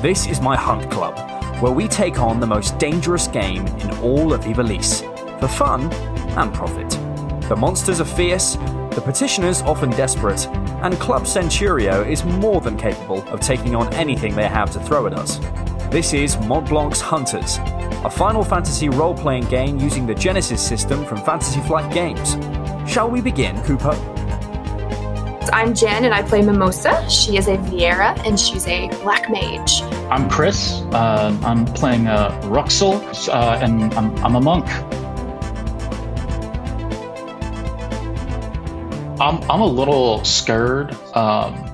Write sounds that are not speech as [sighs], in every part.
This is my Hunt Club, where we take on the most dangerous game in all of Ivalice, for fun and profit. The monsters are fierce, the petitioners often desperate, and Club Centurio is more than capable of taking on anything they have to throw at us. This is Montblanc's Hunters, a Final Fantasy role playing game using the Genesys system from Fantasy Flight Games. Shall we begin, Cooper? I'm Jen and I play Mimosa. She is a Viera and she's a black mage. I'm Chris. Uh, I'm playing uh, Ruxel, uh, and I'm, I'm a monk. I'm, I'm a little scared. Um,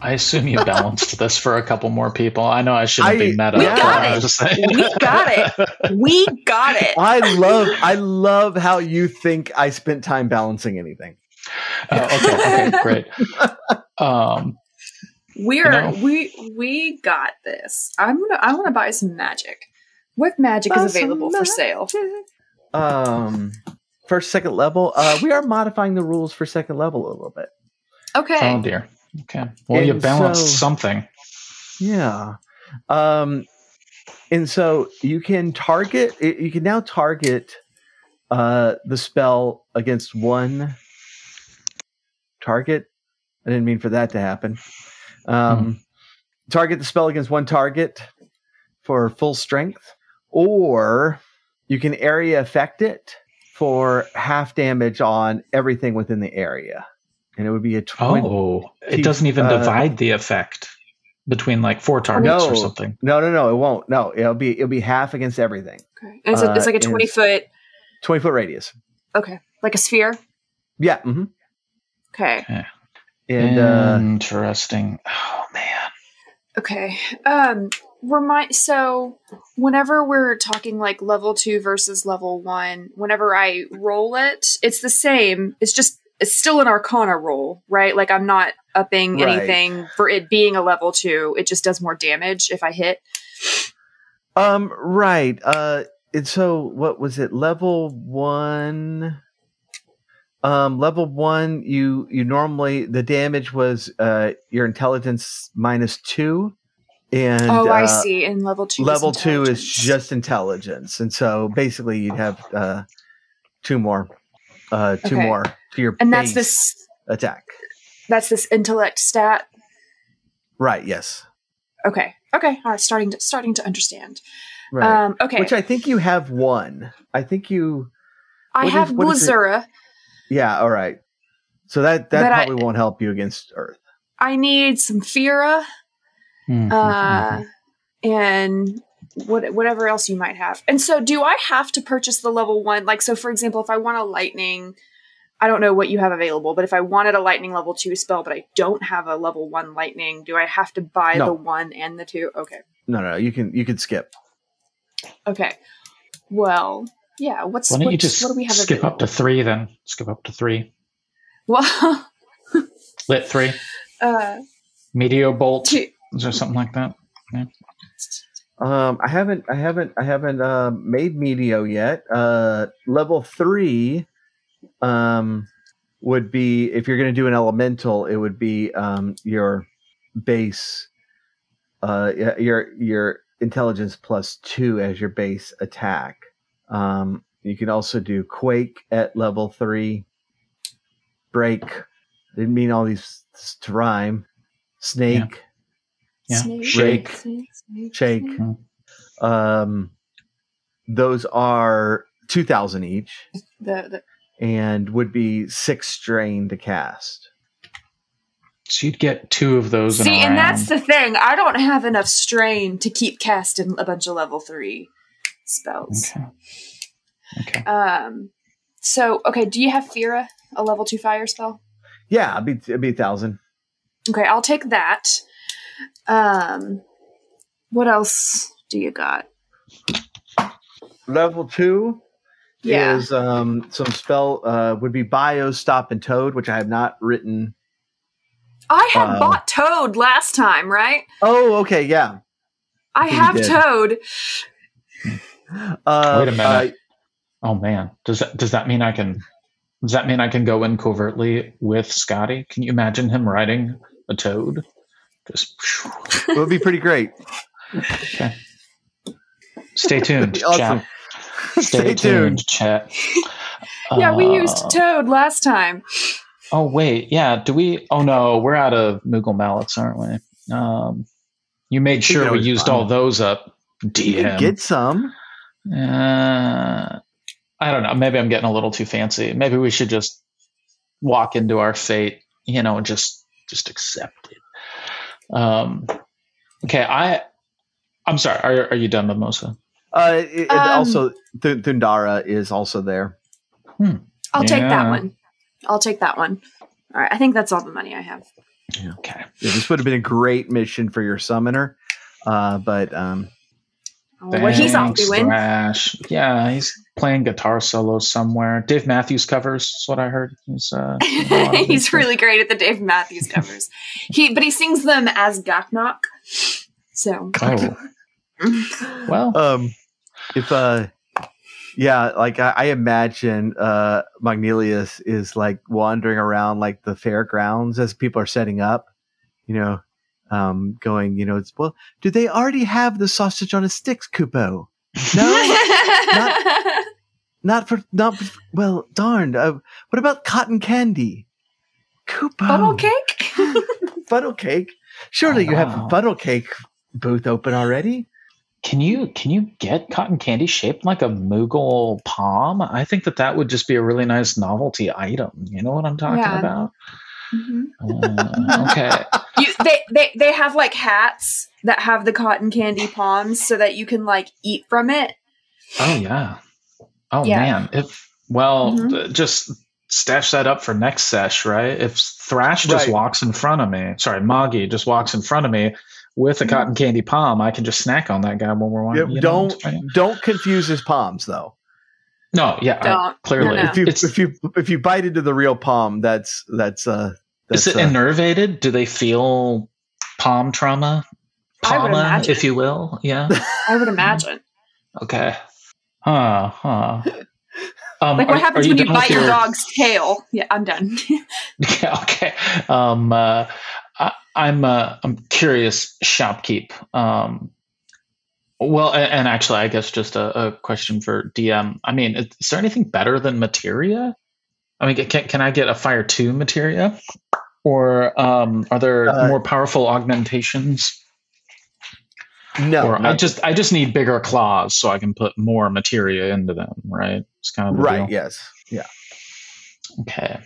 I assume you [laughs] balanced this for a couple more people. I know I shouldn't I- be meta. We but got it. was just saying. We got it. [laughs] We got it. I love I love how you think I spent time balancing anything. [laughs] Uh, okay, okay, [laughs] great. Um, We're You know? we we got this. I'm gonna I want to buy some magic. What magic Buy is some available for sale? Um first second level. Uh we are modifying the rules for second level a little bit. Okay. oh dear. Okay. Well, you And balanced so- something. Yeah. Um and so you can target you can now target uh the spell against one target. I didn't mean for that to happen. Um target the spell against one target for full strength or you can area affect it for half damage on everything within the area. And it would be a 20 Oh, it doesn't even uh, divide the effect between like four targets No. or something. No, no, no, it won't. No, it'll be it'll be half against everything. okay. And it's, a, it's uh, like a twenty foot. 20 foot radius. Okay. Like a sphere. Yeah. hmm Okay. And uh, Interesting. Oh man. Okay. Um. Remind. So, whenever we're talking like level two versus level one, whenever I roll it, it's the same. It's just it's still an Arcana roll, right? Like I'm not upping Right. anything for it being a level two. It just does more damage if I hit. um, right. Uh, and so what was it? Level one. Um, level one, you you normally the damage was uh your intelligence minus two, and oh, I uh, see. And level two. is level two is just intelligence, and so basically you'd have uh two more, uh two Okay. more to your and that's this. attack. That's this intellect stat. Right. Yes. Okay. Okay. All right. Starting to starting to understand. Right. Um. Okay. Which I think you have one. I think you. I have is- is? Blizzara. Yeah. All right. So that that But I- probably won't help you against Earth. I need some Fira. Mhm, uh, mhm. and what, whatever else you might have. And so, do I have to purchase the level one? Like, so for example, if I want a lightning, I don't know what you have available, but if I wanted a lightning level two spell, but I don't have a level one lightning, do I have to buy No. the one and the two? Okay. No, no, you can you can skip. Okay. Well, yeah. What's Why don't you what, just what do we have skip up to three then? Skip up to three. Well, [laughs] Lit three. uh, Meteor bolt. two, Is there something like that? Um, I haven't I haven't I haven't uh, made Meteo yet. Uh, level three, um, would be if you're going to do an elemental, it would be um your base, uh, your your intelligence plus two as your base attack. Um, you can also do quake at level three. Break. I Didn't mean all these to rhyme. Snake. Yeah. snake, Shake. snake, snake, Shake. snake. Um, those are two thousand each, The, the, and would be six strain to cast. So you'd get two of those in See, a and that's the thing. I don't have enough strain to keep casting a bunch of level three spells. Okay. Okay. Um. So, okay, do you have Fira, a level two fire spell? Yeah, it'd be, it'd be a thousand. Okay, I'll take that. Um. What else do you got? Level two Yeah. is um some spell uh would be bio stop and toad, which I have not written. I had uh, bought Toad last time, right? Oh, okay, yeah. I you have. Toad. Uh, Wait a minute. Oh man, does that does that mean I can? Does that mean I can go in covertly with Scotty? Can you imagine him riding a toad? Just It would be pretty great. okay. Stay tuned, Awesome. chat. [laughs] Stay, Stay, tuned. tuned, chat. Yeah, we Uh, used Toad last time. Oh wait, yeah. Do we? Oh no, we're out of Moogle mallets, aren't we? Um, you made You sure we used find all those up. You DM. can get some. Uh, I don't know. Maybe I'm getting a little too fancy. Maybe we should just walk into our fate, you know, and just just accept it. Um, okay, I. I'm sorry. Are are you done, Mimosa? Uh, it, it Um, also, Th- Thundara is also there. I'll take that one. I'll take that one. All right, I think that's all the money I have. Okay. Yeah, this would have been a great mission for your summoner, uh, but um, Oh, what he's off doing. Thrash. Yeah, he's playing guitar solos somewhere. Dave Matthews covers is what I heard. He's uh, doing a lot of he's these really great at the Dave Matthews covers. he but he sings them as Gaknok. So things. Oh [laughs] well, um, if uh, yeah, like I, I imagine uh, Magnelius is like wandering around like the fairgrounds as people are setting up, you know, um, going, you know, it's well, do they already have the sausage on a sticks, kupo? No, [laughs] not for not. For, well, darn. Uh, what about cotton candy? Kupo. Funnel cake? [laughs] funnel cake. Surely Oh, you have a wow. funnel cake booth open already. can you can you get cotton candy shaped like a Moogle palm? I think that that would just be a really nice novelty item. You know what I'm talking Yeah. about? Mhm. Uh, okay. [laughs] You, they, they they have like hats that have the cotton candy palms so that you can like eat from it. Oh yeah. Oh Yeah. man. If well, Mhm. uh, just stash that up for next sesh, right? If Thrash just Right. walks in front of me, sorry, Moggy just walks in front of me with a Mhm. cotton candy palm, I can just snack on that guy when we're Yeah, watching. you know don't what don't confuse his palms though. No, yeah, I- Don't. clearly. No, no. If you It's- if you if you bite into the real palm, that's that's uh that's Is it uh, innervated? Do they feel palm trauma? I would Palma, if you will. Yeah. [laughs] I would imagine. Okay. Huh. Huh. [laughs] Um, Like are- what happens are when you bite your dog's tail? Yeah, I'm done. [laughs] Yeah, okay. Um, uh, I, I'm uh, I'm curious, shopkeep. Um, well, and actually, I guess just a, a question for DM. I mean, is, there anything better than materia? I mean, can can I get a fire two materia, or um, are there Uh, more powerful augmentations? no, or I just I just need bigger claws so I can put more materia into them, right? It's kind of the right. deal. Yes. Yeah. Okay.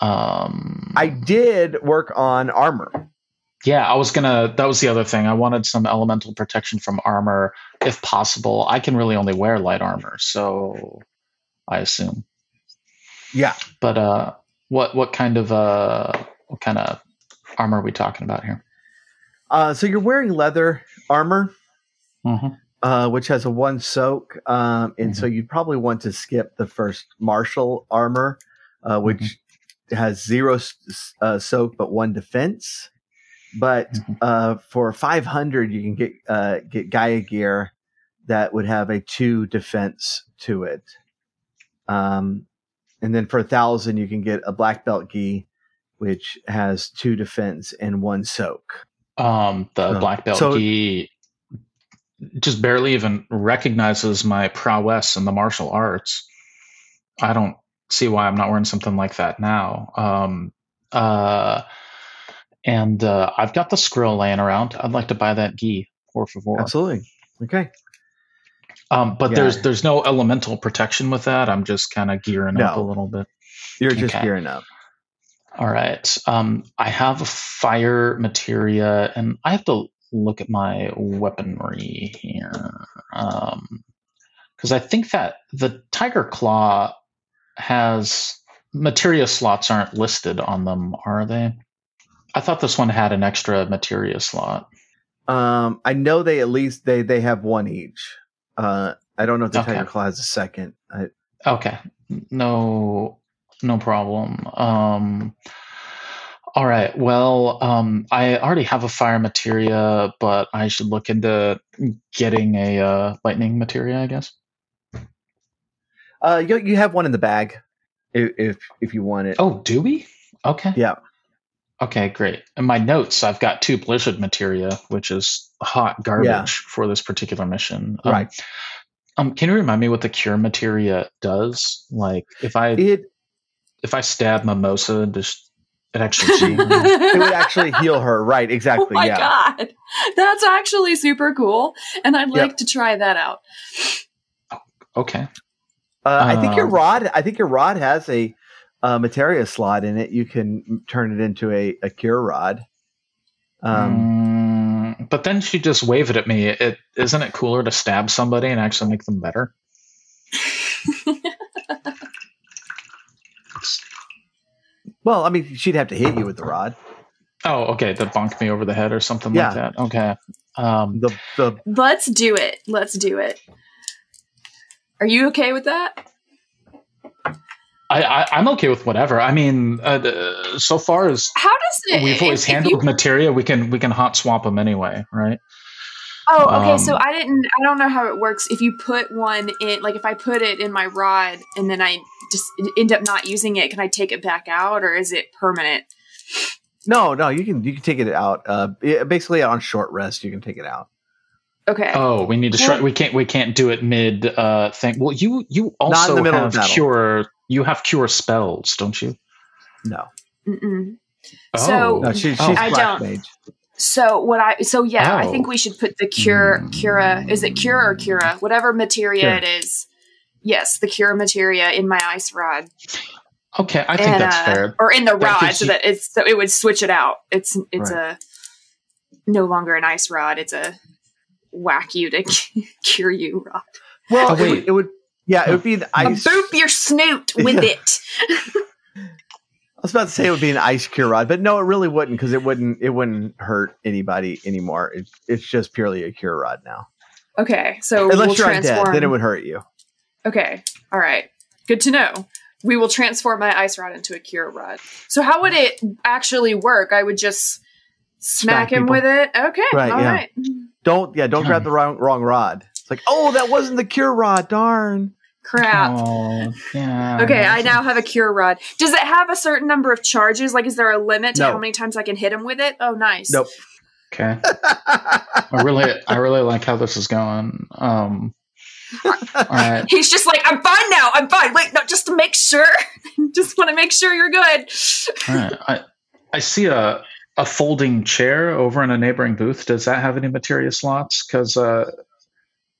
Um, I did work on armor. Yeah, I was gonna. That was the other thing. I wanted some elemental protection from armor, if possible. I can really only wear light armor, so I assume. Yeah. But uh, what what kind of uh, what kind of armor are we talking about here? Uh, so you're wearing leather armor, Mm-hmm. uh, which has a one soak, um, and so you'd probably want to skip the first martial armor, uh, which has zero uh, soak but one defense. But Mhm. uh, for 500, you can get uh, get Gaia gear that would have a two defense to it. Um, and then for a thousand, you can get a black belt gi, which has two defense and one soak. Um, the Oh, black belt so- gi just barely even recognizes my prowess in the martial arts. I don't see why I'm not wearing something like that now. Um, uh, and uh, I've got the skrill laying around. I'd like to buy that gi, por favor. Absolutely. Okay. Um, but Yeah. there's there's no elemental protection with that. I'm just kind of gearing up a little bit. You're just Okay. gearing up. All right. Um, I have a fire materia, and I have to look at my weaponry here. Um, because I think that the Tiger Claw has materia slots aren't listed on them, are they? I thought this one had an extra materia slot. Um, I know they at least they they have one each. Uh, I don't know if the Okay. Tiger Claw has a second. I, Okay. No no problem. Um all right. Well, um I already have a fire materia, but I should look into getting a uh, lightning materia, I guess. uh, you you have one in the bag, if if, if you want it. Oh, do we? Okay. Yeah. Okay, great. In my notes, I've got two blizzard materia, which is hot garbage Yeah. for this particular mission. Um, Right. Um, can you remind me what the cure materia does? Like, if I It if I stab Mimosa, does it actually? [laughs] it would actually heal her. Right. Exactly. oh my yeah. god, that's actually super cool, and I'd Yep. like to try that out. okay. Uh, I think your Um, rod. I think your rod has a uh, materia slot in it. You can turn it into a, a cure rod. Um, Mm, but then she just waved it at me. It isn't it cooler to stab somebody and actually make them better? [laughs] Well, I mean, she'd have to hit you with the rod. Oh, okay. To bonk me over the head or something Yeah. like that. Okay. Um, The the Let's do it. Let's do it. Are you okay with that? I, I, I'm okay with whatever. I mean, uh, so far as How does it? we've always if- if handled you- materia, we can we can hot swap them anyway, right? Oh, okay. so Um, I didn't. I don't know how it works. If you put one in, like, if I put it in my rod and then I just end up not using it, can I take it back out, or is it permanent? no, no, you can you can take it out. Uh, basically on short rest, you can take it out. Okay. Oh, we need to. Well- Shred, we can't. We can't do it mid uh, thing. Well, you you also the middle have of cure. You have cure spells, don't you? No, Mm-mm. Oh, So- no, she, she's Oh. I black don't. mage. So what I so yeah, I Oh. think we should put the cure Hmm. cura is it cure or cura whatever materia Cure. it is. Yes, the cure materia in my ice rod. okay. I think And, that's uh, fair. Or in the That rod, gives so you- that it's so it would switch it out. It's it's Right. a no longer an ice rod. It's a whack you to [laughs] cure you rod. Well, Oh, it, would, wait. it would. Yeah, it would be an A ice. boop your snoot with Yeah. it. I was about to say it would be an ice cure rod, but no, it really wouldn't because it wouldn't. It wouldn't hurt anybody anymore. It, it's just purely a cure rod now. Okay, so Unless we'll you're transform. undead, then it would hurt you. Okay. All right. Good to know. We will transform my ice rod into a cure rod. So how would it actually work? I would just smack, Smack him people. with it. Okay. Right, all yeah. right. Don't yeah, don't grab the wrong wrong rod. It's like, oh, that wasn't the cure rod. Darn. Crap. Oh, yeah. Okay, I now have a cure rod. Does it have a certain number of charges? Like, is there a limit to No. how many times I can hit him with it? Oh, nice. Nope. Okay. [laughs] I really, I really like how this is going. Um, all right. [laughs] He's just like, I'm fine now. I'm fine. Wait, no, just to make sure. [laughs] just want to make sure you're good. All right. I, I see a a folding chair over in a neighboring booth. Does that have any materia slots? Because uh,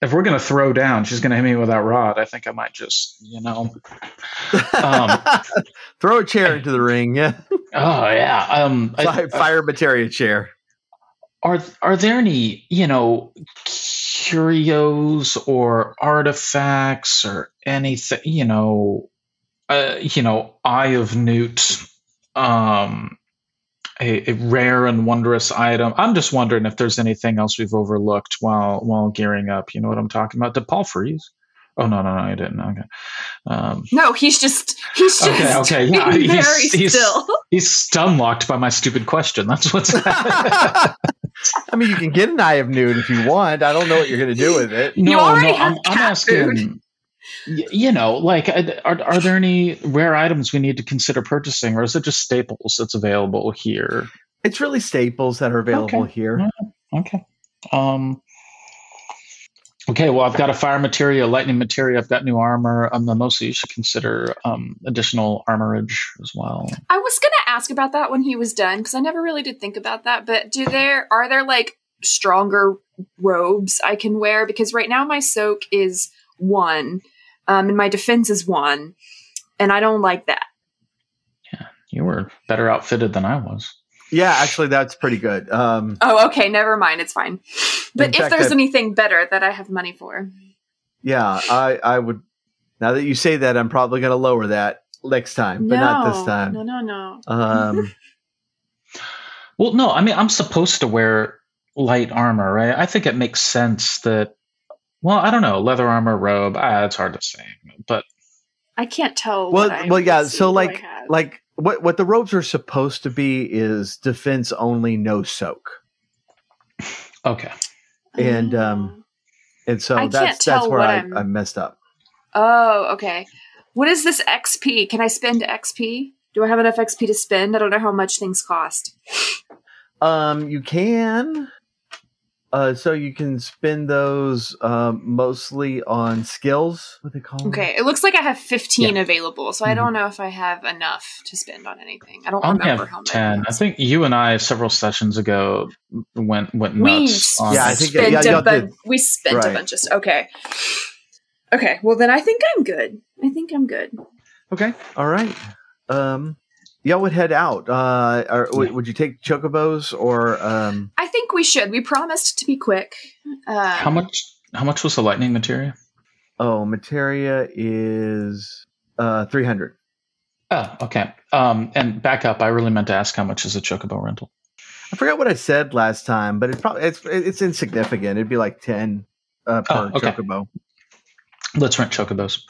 if we're gonna throw down, she's gonna hit me with that rod. I think I might just, you know. Um, [laughs] Throw a chair into the ring. Yeah, Oh yeah. Um. I- fire, fire materia chair. are are there any you know curios or artifacts or anything you know uh, you know eye of newt um a, a rare and wondrous item. I'm just wondering if there's anything else we've overlooked while while gearing up. You know what i'm talking about? Did paul freeze? Oh no no no he didn't. Okay. Um No, he's just, he's just Okay, okay, yeah, being he's- very he's- still. he's stun locked by my stupid question. That's what's [laughs] I mean, you can get an eye of nude if you want. I don't know what you're going to do with it. You already have I'm, I'm asking. y- You know, like, uh, are are there any rare items we need to consider purchasing, or is it just staples that's available here? It's really staples that are available Okay. here. Okay. Um. Okay, well, I've got a fire material, lightning material. I've got new armor. Um, mostly you should consider um, additional armorage as well. I was gonna ask about that when he was done because I never really did think about that. But do there are there like stronger robes I can wear? Because right now my soak is one, um, and my defense is one, and I don't like that. Yeah, you were better outfitted than I was. Yeah, actually, that's pretty good. Um, Oh, okay, never mind. It's fine. But if there's I- anything better that I have money for, yeah, I, I would. Now that you say that, I'm probably going to lower that next time, but not this No, time. No, no, no. Um, [laughs] Well, no, I mean, I'm supposed to wear light armor, right? I think it makes sense that, well, I don't know, leather armor, robe, ah, it's hard to say. But I can't tell. well, what well, yeah. So, like, like what what the robes are supposed to be is defense only, no soak, okay. and, um, and so I can't that's that's tell where what I, I messed up. Oh, okay. What is this XP? Can I spend XP? Do I have enough XP to spend? I don't know how much things cost. Um, you can. Uh, so you can spend those um, mostly on skills. What they call them? Okay, it looks like I have 15 available, so I don't know if I have enough to spend on anything. I don't I remember have how many. ten. I think you and I several sessions ago went went we nuts. on Yeah, I this. think- spent yeah, a y'all bun- did. we spent Right. a bunch of st- okay. Okay, well then I think I'm good. I think I'm good. Okay. All right. Um, y'all would head out. Uh, or would, would you take chocobos or um? I think we should. We promised to be quick. Um, How much? How much was the lightning materia? Oh, materia is uh three hundred. Oh, okay. Um, and back up. I really meant to ask how much is a chocobo rental. I forgot what I said last time, but it's probably it's it's insignificant. It'd be like ten uh, per Oh, okay. chocobo. Let's rent chocobos.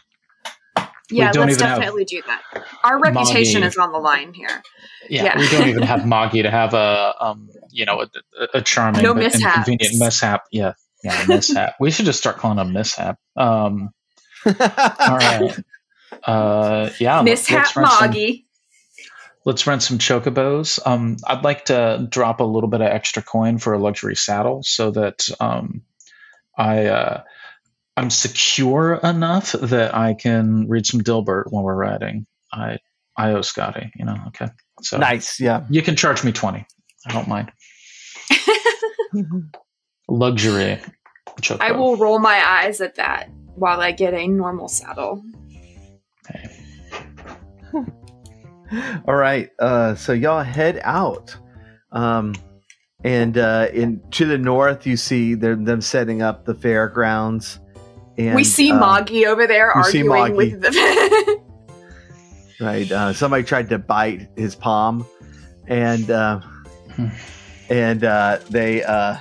Yeah, don't let's even definitely do that. Our reputation Moggy. is on the line here. Yeah, Yeah. we don't even [laughs] have Moggy to have a um, you know, a, a- a charming No but inconvenient mishap. Yeah, yeah, mishap. we should just start calling them mishap. Um, [laughs] all right. Uh, yeah. Mishap let's rent some- Moggy. Let's rent some chocobos. Um, I'd like to drop a little bit of extra coin for a luxury saddle so that um, I uh, I'm secure enough that I can read some Dilbert while we're riding. I I owe Scotty, you know. Okay, so nice. Yeah. you can charge me twenty. I don't mind. [laughs] Luxury chocobo. I will roll my eyes at that while I get a normal saddle. Okay. [laughs] All right. Uh, so y'all head out. Um, and uh, in to the north, you see them setting up the fairgrounds. And, we see uh, Moggy over there you see arguing Moggy. with the. [laughs] Right. Uh, somebody tried to bite his palm, and uh, Hmm. and uh, they uh,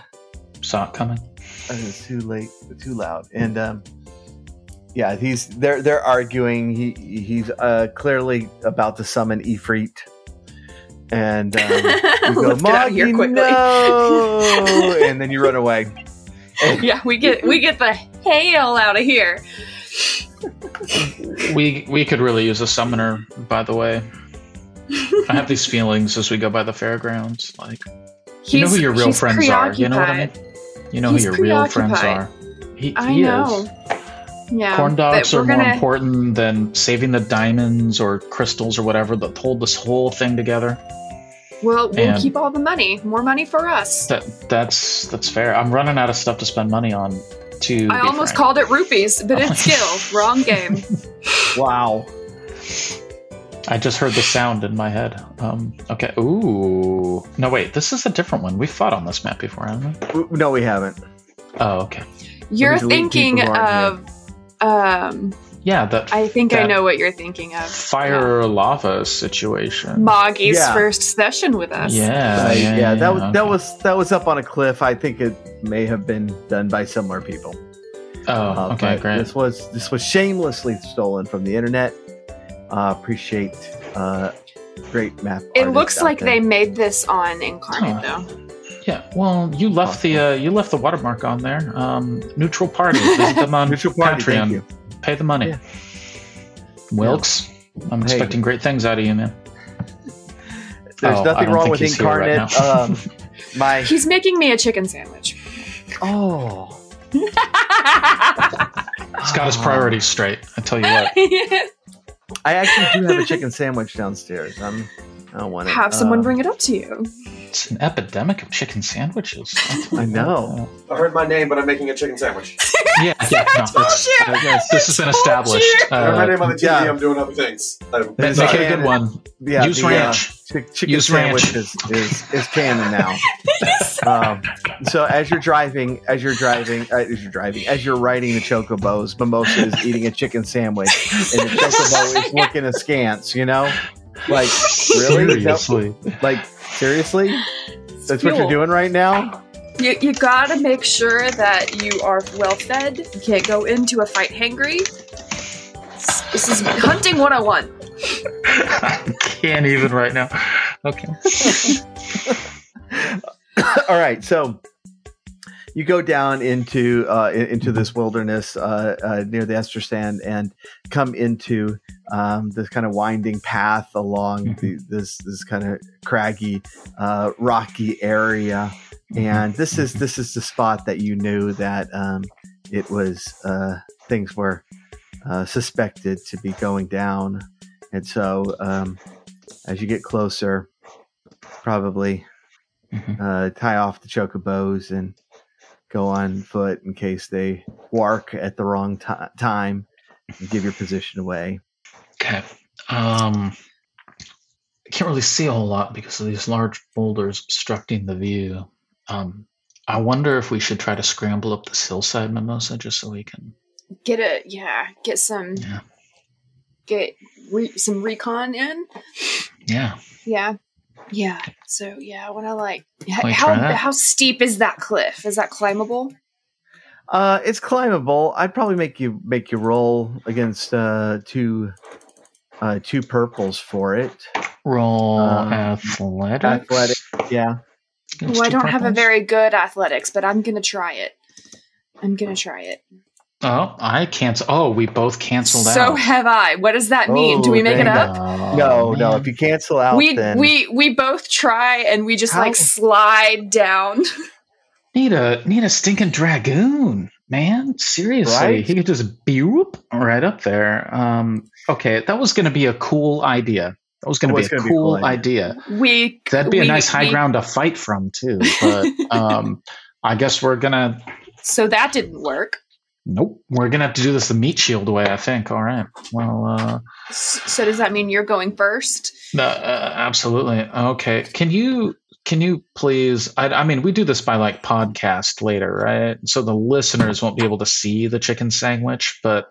Saw it coming. it's too late, too loud, and um, yeah, he's they're they're arguing. He he's uh, clearly about to summon Ifrit, and um, [laughs] you go, Let's get out here "Moggy, quickly." no!" [laughs] and then you run away. yeah, we get we get the hell out of here. We we could really use a summoner, by the way. I have these feelings as we go by the fairgrounds. Like you know who your real friends are. You know what I mean? You know He's who your real friends are. He, I he know. is. Yeah, Corn dogs are more gonna- important than saving the diamonds or crystals or whatever that hold this whole thing together. We'll we'll And- keep all the money. More money for us. That that's that's fair. I'm running out of stuff to spend money on. To I almost frank. called it rupees, but it's skill. [laughs] Wrong game. Wow. I just heard the sound in my head. Um, okay. Ooh. No, wait. This is a different one. We fought on this map before, haven't we? No, we haven't. Oh, okay. You're thinking people who aren't of. Um, Yeah, that I think I know what you're thinking of. fire lava situation. Moggy's Yeah. first session with us. Yeah, Right, yeah, yeah, that was that was that was up on a cliff. I think it may have been done by similar people. Oh, Uh, okay, great. This was this was shamelessly stolen from the internet. Uh, appreciate uh, great map. It looks like there. they made this on Inkarnate, Huh. though. Yeah. Well, you left the uh, you left the watermark on there. Um, neutral party. Visit them on [laughs] Neutral party, Patreon. Thank you. Pay the money. Yeah. Wilkes, I'm Hey. expecting great things out of you, man. There's Oh, nothing wrong with he's here right Inkarnate. now. um, [laughs] my He's making me a chicken sandwich. oh, He's got his priorities straight. I tell you what. [laughs] I actually do have a chicken sandwich downstairs. I'm, I don't want it. Have someone Um, bring it up to you. It's an epidemic of chicken sandwiches. I know. I heard my name, but I'm making a chicken sandwich. [laughs] Yeah, yeah. No, that's, Uh, yes, this has been established. I heard my Uh, name on the TV. yeah. I'm doing other things. I'm make Sorry. it a good one. yeah, Use the, uh, ranch. chi- chicken Use sandwich ranch. is, is, is canon now. [laughs] um, so as you're driving, as you're driving, uh, as you're driving, as you're riding the chocobos, Mimosa is eating a chicken sandwich, and the [laughs] chocobo is looking askance. You know, like [laughs] really, Seriously. like seriously, that's what you're doing right now. You, you gotta make sure that you are well fed. You can't go into a fight hangry. This is hunting 101. I [laughs] can't even right now. Okay. [laughs] All right, so you go down into uh, into this wilderness uh, uh, near the Esther stand and come into um, this kind of winding path along Mhm. the, this this kind of craggy, uh, rocky area, and this is this is the spot that you knew that um, it was uh, things were uh, suspected to be going down, and so um, as you get closer, probably Mhm. uh, tie off the chocobos and go on foot in case they bark at the wrong ti time and give your position away. Okay. Um, I can't really see a whole lot because of these large boulders obstructing the view. Um, I wonder if we should try to scramble up this hillside, Mimosa, just so we can. Get a yeah, get some Yeah. get re- some recon in. Yeah. Yeah. Yeah. So yeah, I want to like h- how how steep is that cliff? Is that climbable? Uh, it's climbable. I'd probably make you make you roll against uh, two uh, two purples for it. Roll Um, athletics. Athletic, yeah. Against Well, I don't have a very good athletics, but I'm gonna try it. I'm gonna try it. Oh, I cancel. Oh, we both canceled So out. So have I. What does that mean? Do Oh, we make it up? Oh, no, no. If you cancel out, we then we we both try and we just How- like slide down. [laughs] need a need a stinking dragoon, man. Seriously, Right? he could just boop right up there. Um, okay, that was going to be a cool idea. That was going to be a gonna be cool cool idea. We That'd be a nice high we- ground to fight from too. But [laughs] um, I guess we're gonna. So that didn't work. Nope, we're gonna have to do this the meat shield way. I think. All right. Well, uh, So does that mean you're going first? uh, uh, absolutely. Okay. Can you can you please? I, I mean, we do this by like podcast later, right? So the listeners won't be able to see the chicken sandwich, but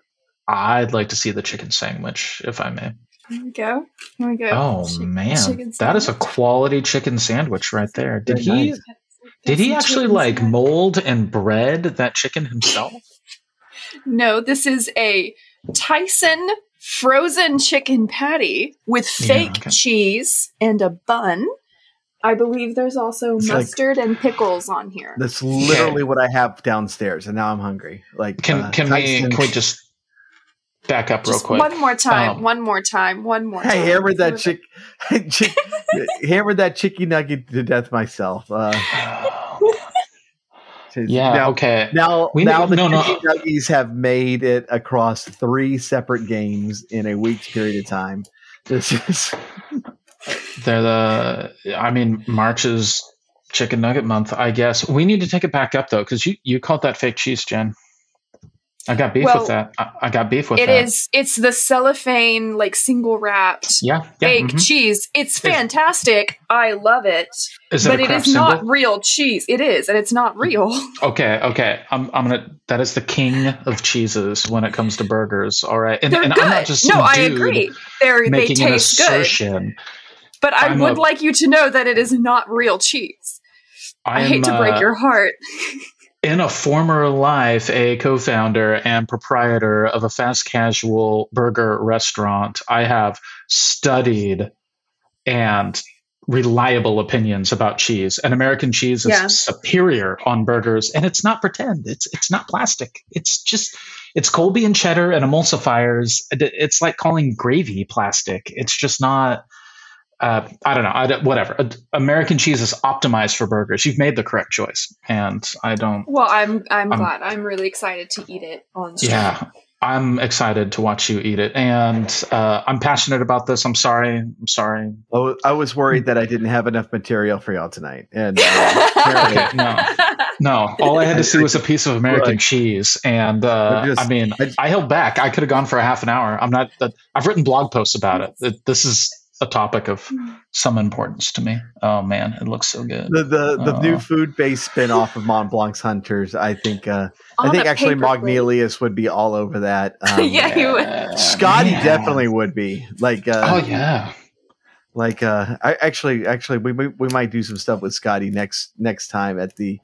I'd like to see the chicken sandwich, if I may. Here we go. Here we go. Oh Chick- man, chicken that is a quality chicken sandwich right there. Did Very he? nice. Did he actually like mold and bread that chicken himself? [laughs] No, this is a Tyson frozen chicken patty with Yeah, fake okay. cheese and a bun. I believe there's also It's like- mustard and pickles on here. that's literally what I have downstairs, and now I'm hungry. Like, Can uh, can we can we just back up real Just quick? one more time. Um, one more time. One more time. I hammered that chick, [laughs] chick [laughs] hammered that chicky nugget to death myself. Uh, [sighs] [sighs] [laughs] yeah. Now, okay. now, We now need- the no, no. nuggies have made it across three separate games in a week's period of time. This is [laughs] They're the. I mean, March is chicken nugget month. I guess we need to take it back up though, because you you called that fake cheese, Jen. I got beef Well, with that. I, I got beef with It that. is. It's the cellophane, like single wrapped Yeah. yeah fake mhm. cheese. It's fantastic. I love it. Is it but it is not real cheese. It is, and it's not real. [laughs] Okay, okay. I'm, I'm gonna. That is the king of cheeses when it comes to burgers. All right, and, They're and good. I'm not just no, I agree. They're, they making an taste good. assertion. But I I'm would a- like you to know that it is not real cheese. I, am, hate to break uh, your heart. [laughs] in a former life a co-founder and proprietor of a fast casual burger restaurant i have studied and reliable opinions about cheese. And american cheese is Yeah. superior on burgers and it's not pretend. It's it's not plastic. It's just it's colby and cheddar and emulsifiers. It's like calling gravy plastic. It's just not uh, I don't know. I don't, whatever. Uh, American cheese is optimized for burgers. You've made the correct choice, and I don't. Well, I'm I'm I'm- glad. I'm really excited to eat it on stream. Yeah, I'm excited to watch you eat it, and uh, I'm passionate about this. I'm sorry. I'm sorry. I I was worried that I didn't have enough material for y'all tonight, and uh, [laughs] Okay, no, no. All I had to see was a piece of American Right. cheese, and uh, I just- I mean, I- I held back. I could have gone for a half an hour. I'm not. That I've written blog posts about it. It- This is a topic of some importance to me. Oh man, it looks so good. the the, the Uh. new food based spin off of Mont Blanc's Hunters. I think uh, I think actually paper. Magnelius would be all over that. [laughs] Um, Yeah, he would. Scotty man. definitely would be like uh, Oh yeah. like uh I actually actually we, we we might do some stuff with Scotty next next time at the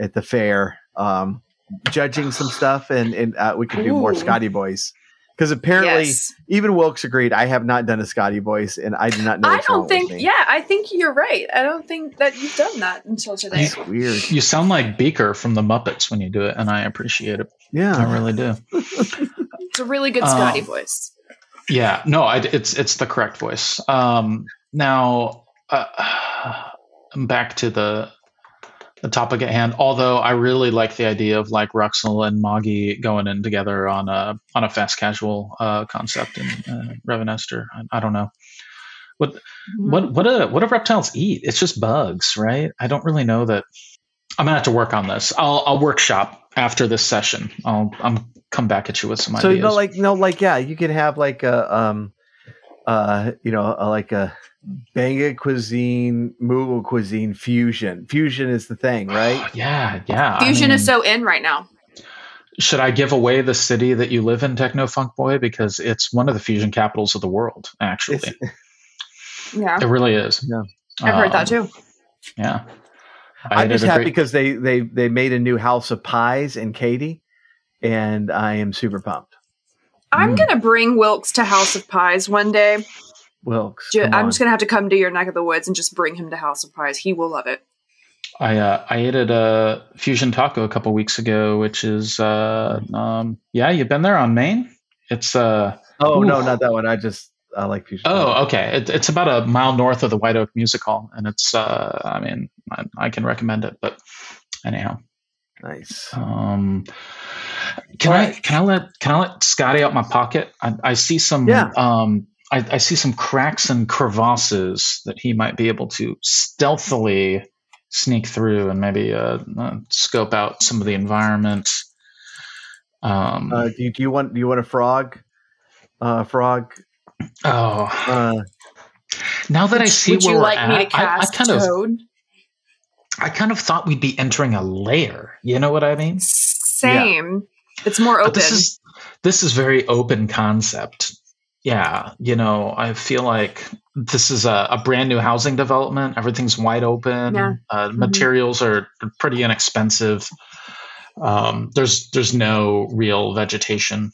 at the fair um judging some stuff and and uh, we could do more Scotty boys because apparently yes. even Wilkes agreed I have not done a Scotty voice and I do not know I don't think. Yeah, I think you're right. I don't think that you've done that until today. it's weird You sound like Beaker from the Muppets when you do it, and I appreciate it. Yeah, I really do. [laughs] It's a really good Um, Scotty voice. Yeah, no, I, it's it's the correct voice. Um, now, uh, [sighs] back to the the topic at hand. Although I really like the idea of like Ruxel and Moggy going in together on a on a fast casual uh, concept in uh, Revenester. I, I don't know what what what do what do reptiles eat? It's just bugs, right? I don't really know that. I'm gonna have to work on this. I'll I'll workshop after this session. I'll I'm come back at you with some So ideas. So you know, like no, like yeah, you could have like a um, uh, you know, a, like a Bangaa cuisine, Moogle cuisine fusion. Fusion is the thing, right? [sighs] yeah, yeah. I Fusion is so in right now. Should I give away the city that you live in, Techno Funk Boy? Because it's one of the fusion capitals of the world. Actually, It's- [laughs] Yeah, it really is. Yeah. I've heard that Um, too. Yeah. I I'm just happy great- because they they they made a new House of Pies in Katy, and I am super pumped. I'm Mm. gonna bring Wilkes to House of Pies one day. Wilkes, Ju- I'm on. just gonna have to come to your neck of the woods and just bring him to House of Pies. He will love it. I uh, I ate at a fusion taco a couple weeks ago, which is uh um yeah you've been there on Main. It's uh Oh no, not that one. I just I like fusion. oh okay it, it's about a mile north of the White Oak Music Hall, and it's uh I mean I, I can recommend it, but anyhow nice. um can I can I let can I let Scotty out my pocket? I, I see some Yeah. um I, I see some cracks and crevasses that he might be able to stealthily sneak through and maybe uh, uh, scope out some of the environment. Um, Uh, do, you, do you want do you want a frog? Uh, frog. oh, Uh, now that I see would where you we're like at, me to I, I cast kind of Toad? I kind of thought we'd be entering a lair. You know what I mean? Same. It's more But open. this is this is very open concept. Yeah, you know, I feel like this is a, a brand new housing development. Everything's wide open. Yeah. Uh, Mhm. Materials are pretty inexpensive. Um, there's there's no real vegetation.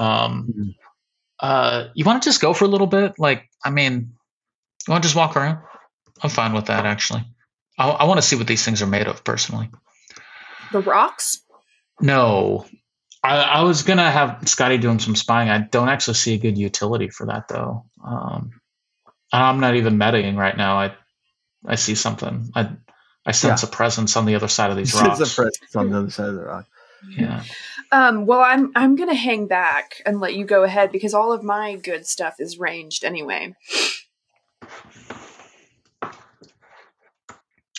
Um, Mhm. uh, you want to just go for a little bit? Like, I mean, you want to just walk around? I'm fine with that. Actually, I, I want to see what these things are made of personally. the rocks. No, I, I was gonna have Scotty doing some spying. I don't actually see a good utility for that though. Um, I'm not even metaing right now. I I see something. I I sense a presence on the other side of these [laughs] it's rocks. a presence on the other side of the rock. yeah. Um, well, I'm I'm gonna hang back and let you go ahead because all of my good stuff is ranged anyway.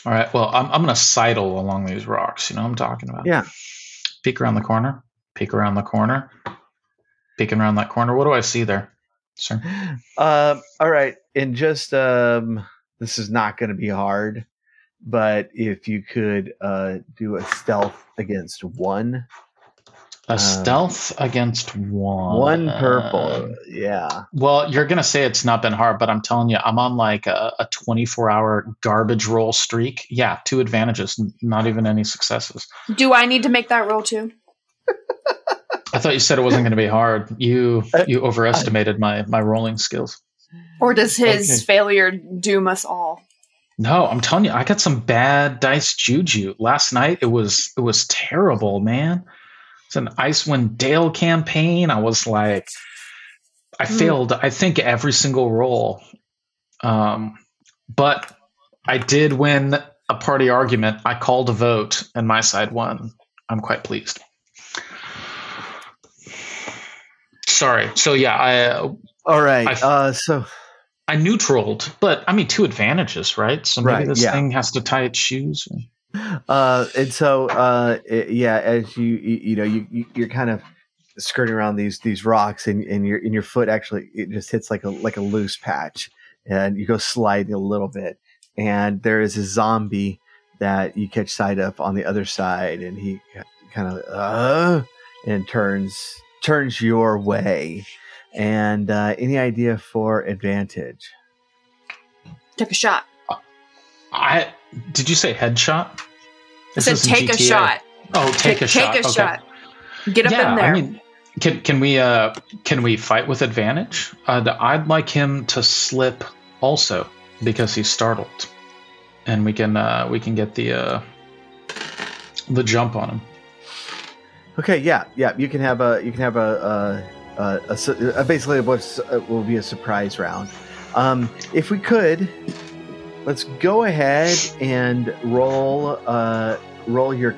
All right. Well, I'm I'm gonna sidle along these rocks. You know what I'm talking about? Yeah. Peek around the corner. Peek around the corner. Peeking around that corner. What do I see there, sir? Um, all right, and just um, this is not going to be hard, but if you could uh, do a stealth against one, A Um, stealth against one. one purple, yeah. Well, you're gonna say it's not been hard, but I'm telling you, I'm on like a, a 24 hour garbage roll streak. Yeah, two advantages, not even any successes. Do I need to make that roll too? I thought you said it wasn't going to be hard. You you overestimated my my rolling skills. Or does his Okay. failure doom us all? No, I'm telling you, I got some bad dice juju last night. It was it was terrible, man. It's an Icewind Dale campaign. I was like, I Hmm. failed. I think every single roll, um, but I did win a party argument. I called a vote, and my side won. I'm quite pleased. Sorry. So yeah, I All right, I uh, so I neutraled, but I mean two advantages, right? So maybe Right, this yeah. thing has to tie its shoes. uh, and so uh, it- yeah, as you you, you know you, you you're kind of skirting around these these rocks, and and your and your foot actually it just hits like a like a loose patch, and you go sliding a little bit, and there is a zombie that you catch sight of on the other side, and he kind of uh, and turns turns your way. And uh, any idea for advantage? Take a shot. I did you say headshot? I said isn't take a shot. Oh, take, a shot. Take a okay. shot. Get up yeah, in there. I mean, can can we uh can we fight with advantage? Uh, I'd like him to slip also because he's startled, and we can uh we can get the uh the jump on him. Okay, yeah, yeah. You can have a you can have a uh, a, su- uh, basically what's uh, will be a surprise round. Um, if we could, let's go ahead and roll uh, roll your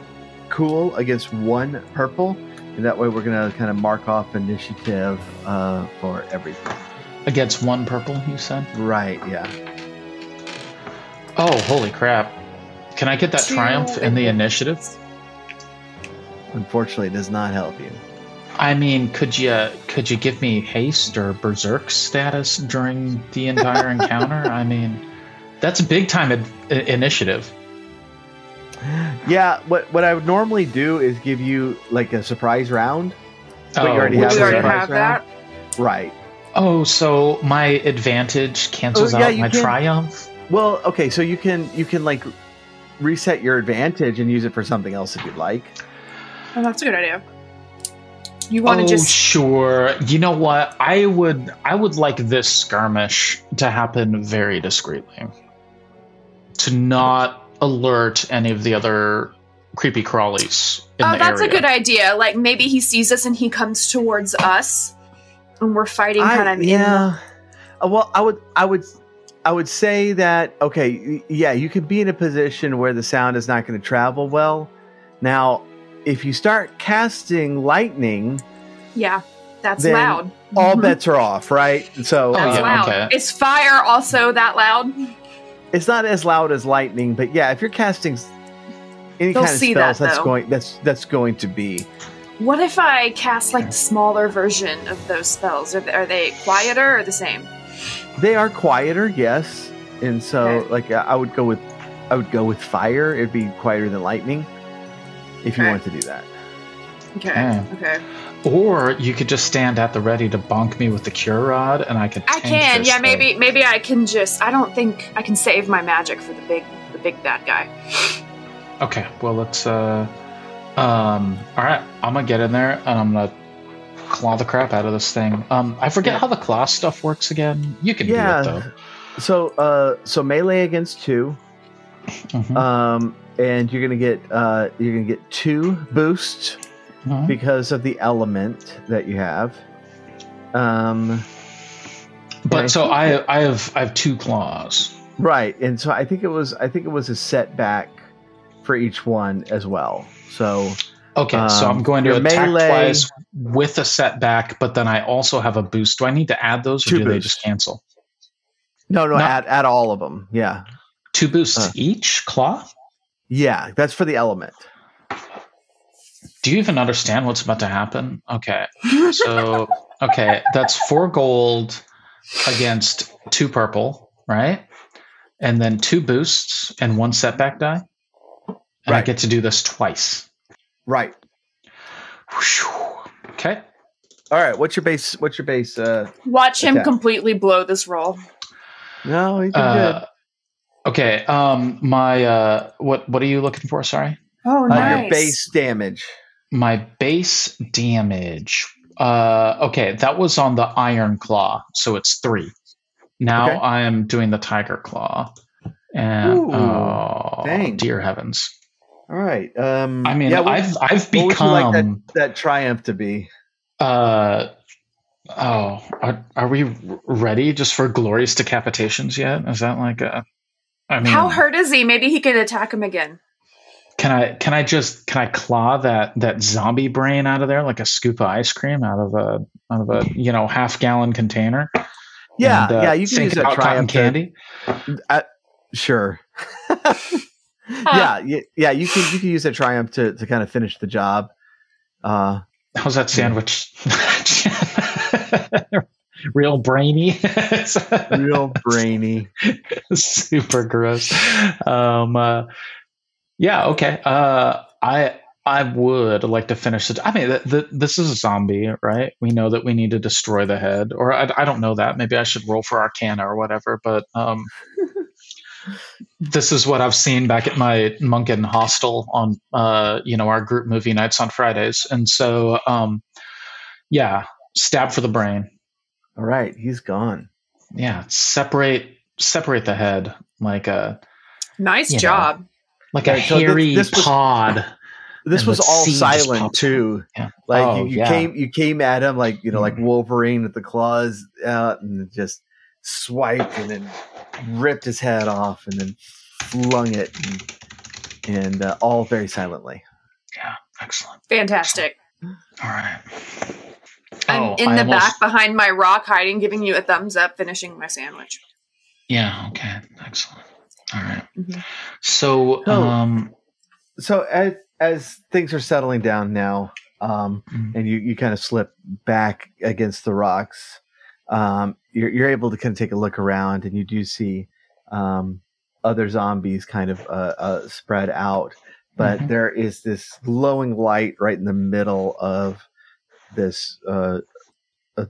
cool against one purple, and that way we're gonna kind of mark off initiative uh, for everything. Against one purple, you said? Right? Yeah. Oh, holy crap. Can I get that Two triumph in the initiative? Unfortunately, does not help you. I mean, could you could you give me haste or berserk status during the entire [laughs] encounter? I mean, that's a big time ad- initiative. Yeah. What what I would normally do is give you like a surprise round. But you oh, already have already have that. Right. Oh, so my advantage cancels Oh, yeah, out my can- triumph. Well, okay, so you can you can like reset your advantage and use it for something else if you'd like. Oh, that's a good idea. You want to oh, just sure. You know what? I would I would like this skirmish to happen very discreetly. To not alert any of the other creepy crawlies in Oh, the that's area. a good idea. Like maybe he sees us and he comes towards us, and we're fighting I- kind of yeah. Uh, well, I would I would I would say that okay, yeah, you could be in a position where the sound is not going to travel well. Now, if you start casting lightning, Yeah, that's Then loud. all Mhm. bets are off, right? So Oh, That's yeah, loud. okay. Is fire also that loud? it's not as loud as lightning, but yeah, if you're casting s- any They'll kind of see spells, that, that's though. going that's that's going to be What if I cast like the smaller version of those spells? Are they, are they quieter or the same? They are quieter, yes, and so Okay. like I would go with I would go with fire. It'd be quieter than lightning if you Okay. want to do that. Okay. Yeah. Okay. Or you could just stand at the ready to bonk me with the cure rod, and I could. I can. Yeah, thing. maybe maybe I can just. I don't think I can save my magic for the big the big bad guy. Okay, well let's. uh Um. All right, I'm gonna get in there and I'm gonna claw the crap out of this thing. Um. I forget Yeah. how the claw stuff works again. You can Yeah. do it though. So uh so melee against two. though. Mhm. Um and you're gonna get uh you're gonna get two boosts Mhm. because of the element that you have. Um But I so I I have I have two claws. right, and so I think it was I think it was a setback for each one as well. So Okay, so Um, I'm going to attack melee- twice with a setback, but then I also have a boost. Do I need to add those, or do they just cancel? no no, No. add add all of them. Yeah. Two boosts Uh. each claw. Yeah, that's for the element. Do you even understand what's about to happen? Okay, so okay, that's four gold against two purple, right? And then two boosts and one setback die. And I get to do this twice. Right. Okay. All right, what's your base what's your base uh Watch him Okay. completely blow this roll. No, he did Uh, okay. Um, my uh, what what are you looking for? Sorry. Oh, good. Uh, nice. your base damage. My base damage. Uh, okay, that was on the iron claw, so it's three. Now Okay. I am doing the tiger claw, and Ooh, oh, dang. dear heavens! All right. Um I mean, yeah, what, I've I've what would you like that, become. that triumph to be? uh, oh, are, are we ready just for glorious decapitations yet? Is that like a? I mean, How hurt is he? Maybe he could attack him again. Can I can I just can I claw that that zombie brain out of there like a scoop of ice cream out of a out of a you know half gallon container? Yeah, and, uh, yeah, you can use that cotton triumph to- candy. Sure. [laughs] yeah, y- yeah, you can you can use that triumph to, to kind of finish the job. Uh How's that sandwich? [laughs] [laughs] Real brainy. [laughs] real brainy. [laughs] super gross. Um, uh, yeah, okay. Uh, I I would like to finish it. I mean, th- th- this is a zombie, right? We know that we need to destroy the head, or I, I don't know that. Maybe I should roll for Arcana or whatever. But um, this is what I've seen back at my Munkin hostel on, uh, you know, our group movie nights on Fridays, and so um, yeah, stab for the brain. All right, he's gone. Yeah, separate separate the head like a Nice You know. job. like a Okay, so hairy this was- pod [laughs] this was all silent pops too. Yeah. Like Oh, you, you yeah. came you came at him like you know like Mhm. Wolverine with the claws out and just swiped and then ripped his head off and then flung it and, and uh, all very silently. Yeah. Excellent. Fantastic. All right. I'm Oh, in I the almost- back behind my rock, hiding, giving you a thumbs up, finishing my sandwich. Yeah. Okay. Excellent. All right. Mhm. So, So- um, So as as things are settling down now, um, mm, and you, you kind of slip back against the rocks, um, you're, you're able to kind of take a look around and you do see um, other zombies kind of uh, uh, spread out. But Mhm. there is this glowing light right in the middle of this uh, uh,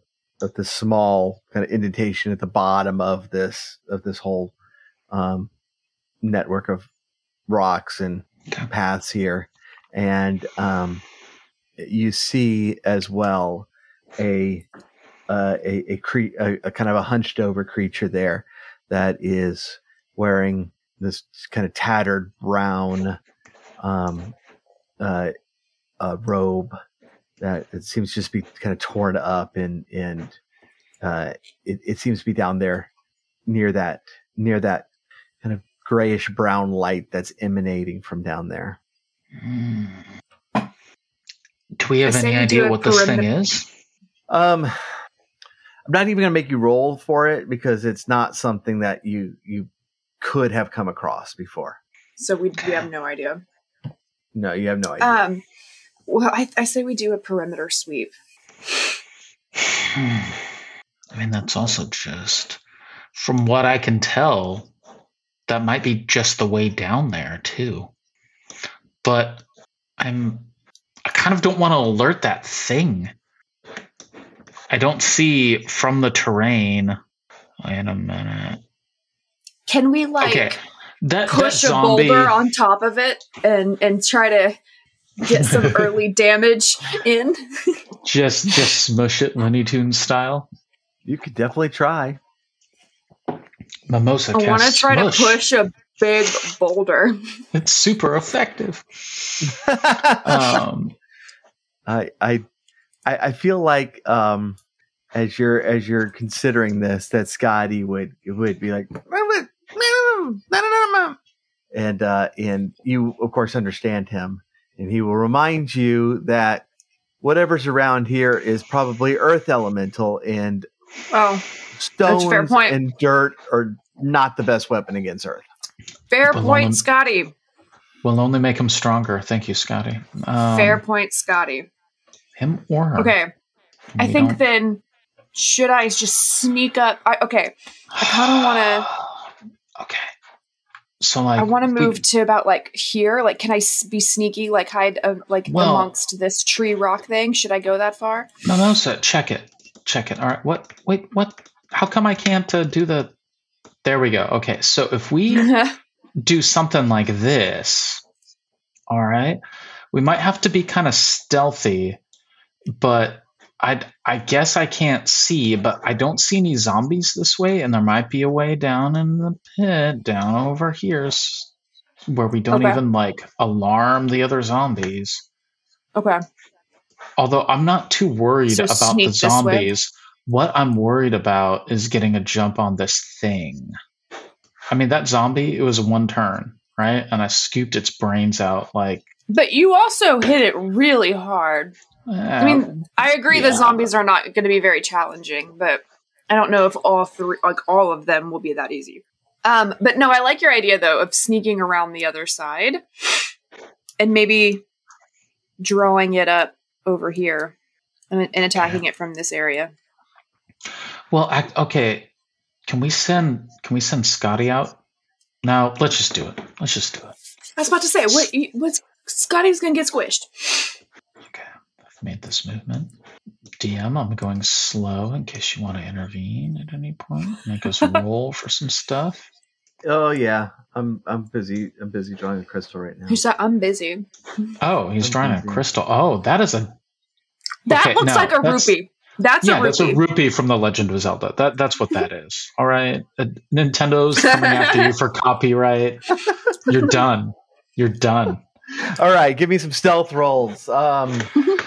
this small kind of indentation at the bottom of this of this whole um, network of rocks and paths here, and um, you see as well a uh, a a, cre- a a kind of a hunched over creature there that is wearing this kind of tattered brown um, uh, uh, robe that it seems to just be kind of torn up and and uh, it, it seems to be down there near that near that kind of grayish brown light that's emanating from down there. mm. do we have I any idea what this thing is? Um, I'm not even going to make you roll for it because it's not something that you you could have come across before. So we, we have no idea. No, you have no idea. Um, well, I, I say we do a perimeter sweep. Hmm. [sighs] I mean, that's also just, from what I can tell, that might be just the way down there too. But I'm, I kind of don't want to alert that thing. I don't see from the terrain. Wait a minute. Can we like Okay, that that push a boulder on top of it and and try to get some [laughs] early damage in? just just smush it Looney Tunes style. you could definitely try. Mimosa I want to try smush. to push a big boulder. It's super effective. [laughs] Um, I, I I I feel like um as you're as you're considering this that Scotty would would be like and uh and you of course understand him and he will remind you that whatever's around here is probably earth elemental and Oh, stones fair point. and dirt are not the best weapon against earth. fair But point, Lauren- Scotty. will only make him stronger. Thank you, Scotty. Um, fair point, Scotty. Him or her. Okay, I think don't- then should I just sneak up? I, okay, I kinda wanna- [sighs] Okay. So like I want to we- move to about like here. Like, can I be sneaky? Like hide uh, like Well- amongst this tree rock thing? Should I go that far? Mimosa, check it. Check it. All right. What? Wait. What? How come I can't uh, do the? There we go. Okay. So if we [laughs] do something like this, all right, we might have to be kind of stealthy, but I I guess I can't see, but I don't see any zombies this way, and there might be a way down in the pit, down over here, where we don't Okay. even like alarm the other zombies. okay. Although I'm not too worried So about the sneak this way? zombies. What I'm worried about is getting a jump on this thing. I mean, that zombie, it was one turn, right? And I scooped its brains out like. But you also hit it really hard. I mean, I agree yeah. the zombies are not going to be very challenging, but I don't know if all three, like all of them, will be that easy. Um, but no, I like your idea though of sneaking around the other side and maybe drawing it up over here and, and attacking it from this area. well, I, okay. Can we send? Can we send Scotty out? Now, let's just do it. Let's just do it. I was about to say, what? What's Scotty's going to get squished? Okay, I've made this movement. DM, I'm going slow in case you want to intervene at any point. Make us [laughs] roll for some stuff. Oh yeah, I'm I'm busy. I'm busy drawing a crystal right now. Who said I'm busy? Oh, he's I'm drawing a crystal. Oh, that is a That Okay, looks no, like a that's- rupee. That's yeah, a rupee. that's a rupee from the Legend of Zelda. That that's what that is. All right, Uh, Nintendo's coming after you for [laughs] copyright. You're done. You're done. All right, give me some stealth rolls. Um, [laughs]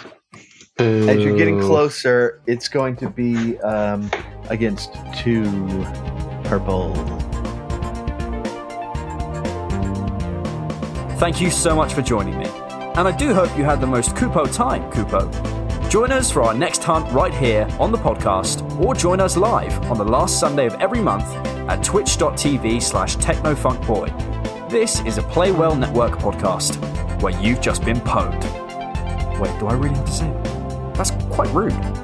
as you're getting closer, it's going to be um, against two purple. Thank you so much for joining me. And I do hope you had the most Kupo time, Kupo. Join us for our next hunt right here on the podcast, or join us live on the last Sunday of every month at twitch.tv slash technofunkboy. This is a Playwell Network podcast where you've just been pwned. Wait, do I really have to say it? That's quite rude.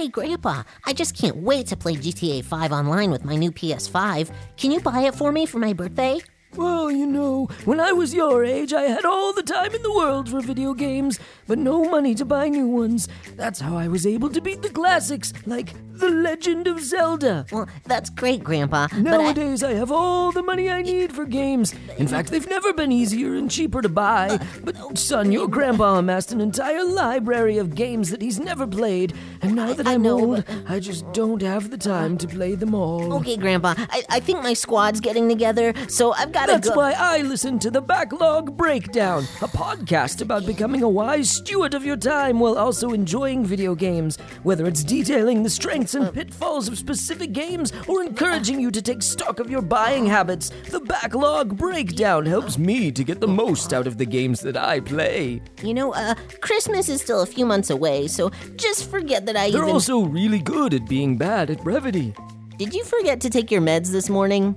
Hey, Grandpa, I just can't wait to play GTA 5 online with my new PS5. Can you buy it for me for my birthday? Well, you know, when I was your age, I had all the time in the world for video games, but no money to buy new ones. That's how I was able to beat the classics, like The Legend of Zelda. Well, that's great, Grandpa. but I- Nowadays, I have all the money I need for games. In fact, they've never been easier and cheaper to buy. But, son, your grandpa amassed an entire library of games that he's never played, and now that I I'm know, old, I just don't have the time to play them all. Okay, Grandpa, I, I think my squad's getting together, so I've got to That's go. why I listen to the Backlog Breakdown, a podcast about becoming a wise steward of your time while also enjoying video games. Whether it's detailing the strengths and pitfalls of specific games or encouraging you to take stock of your buying habits, the Backlog Breakdown helps me to get the most out of the games that I play. You know, uh, Christmas is still a few months away, so just forget that I They're even. also really good at being bad at brevity. Did you forget to take your meds this morning?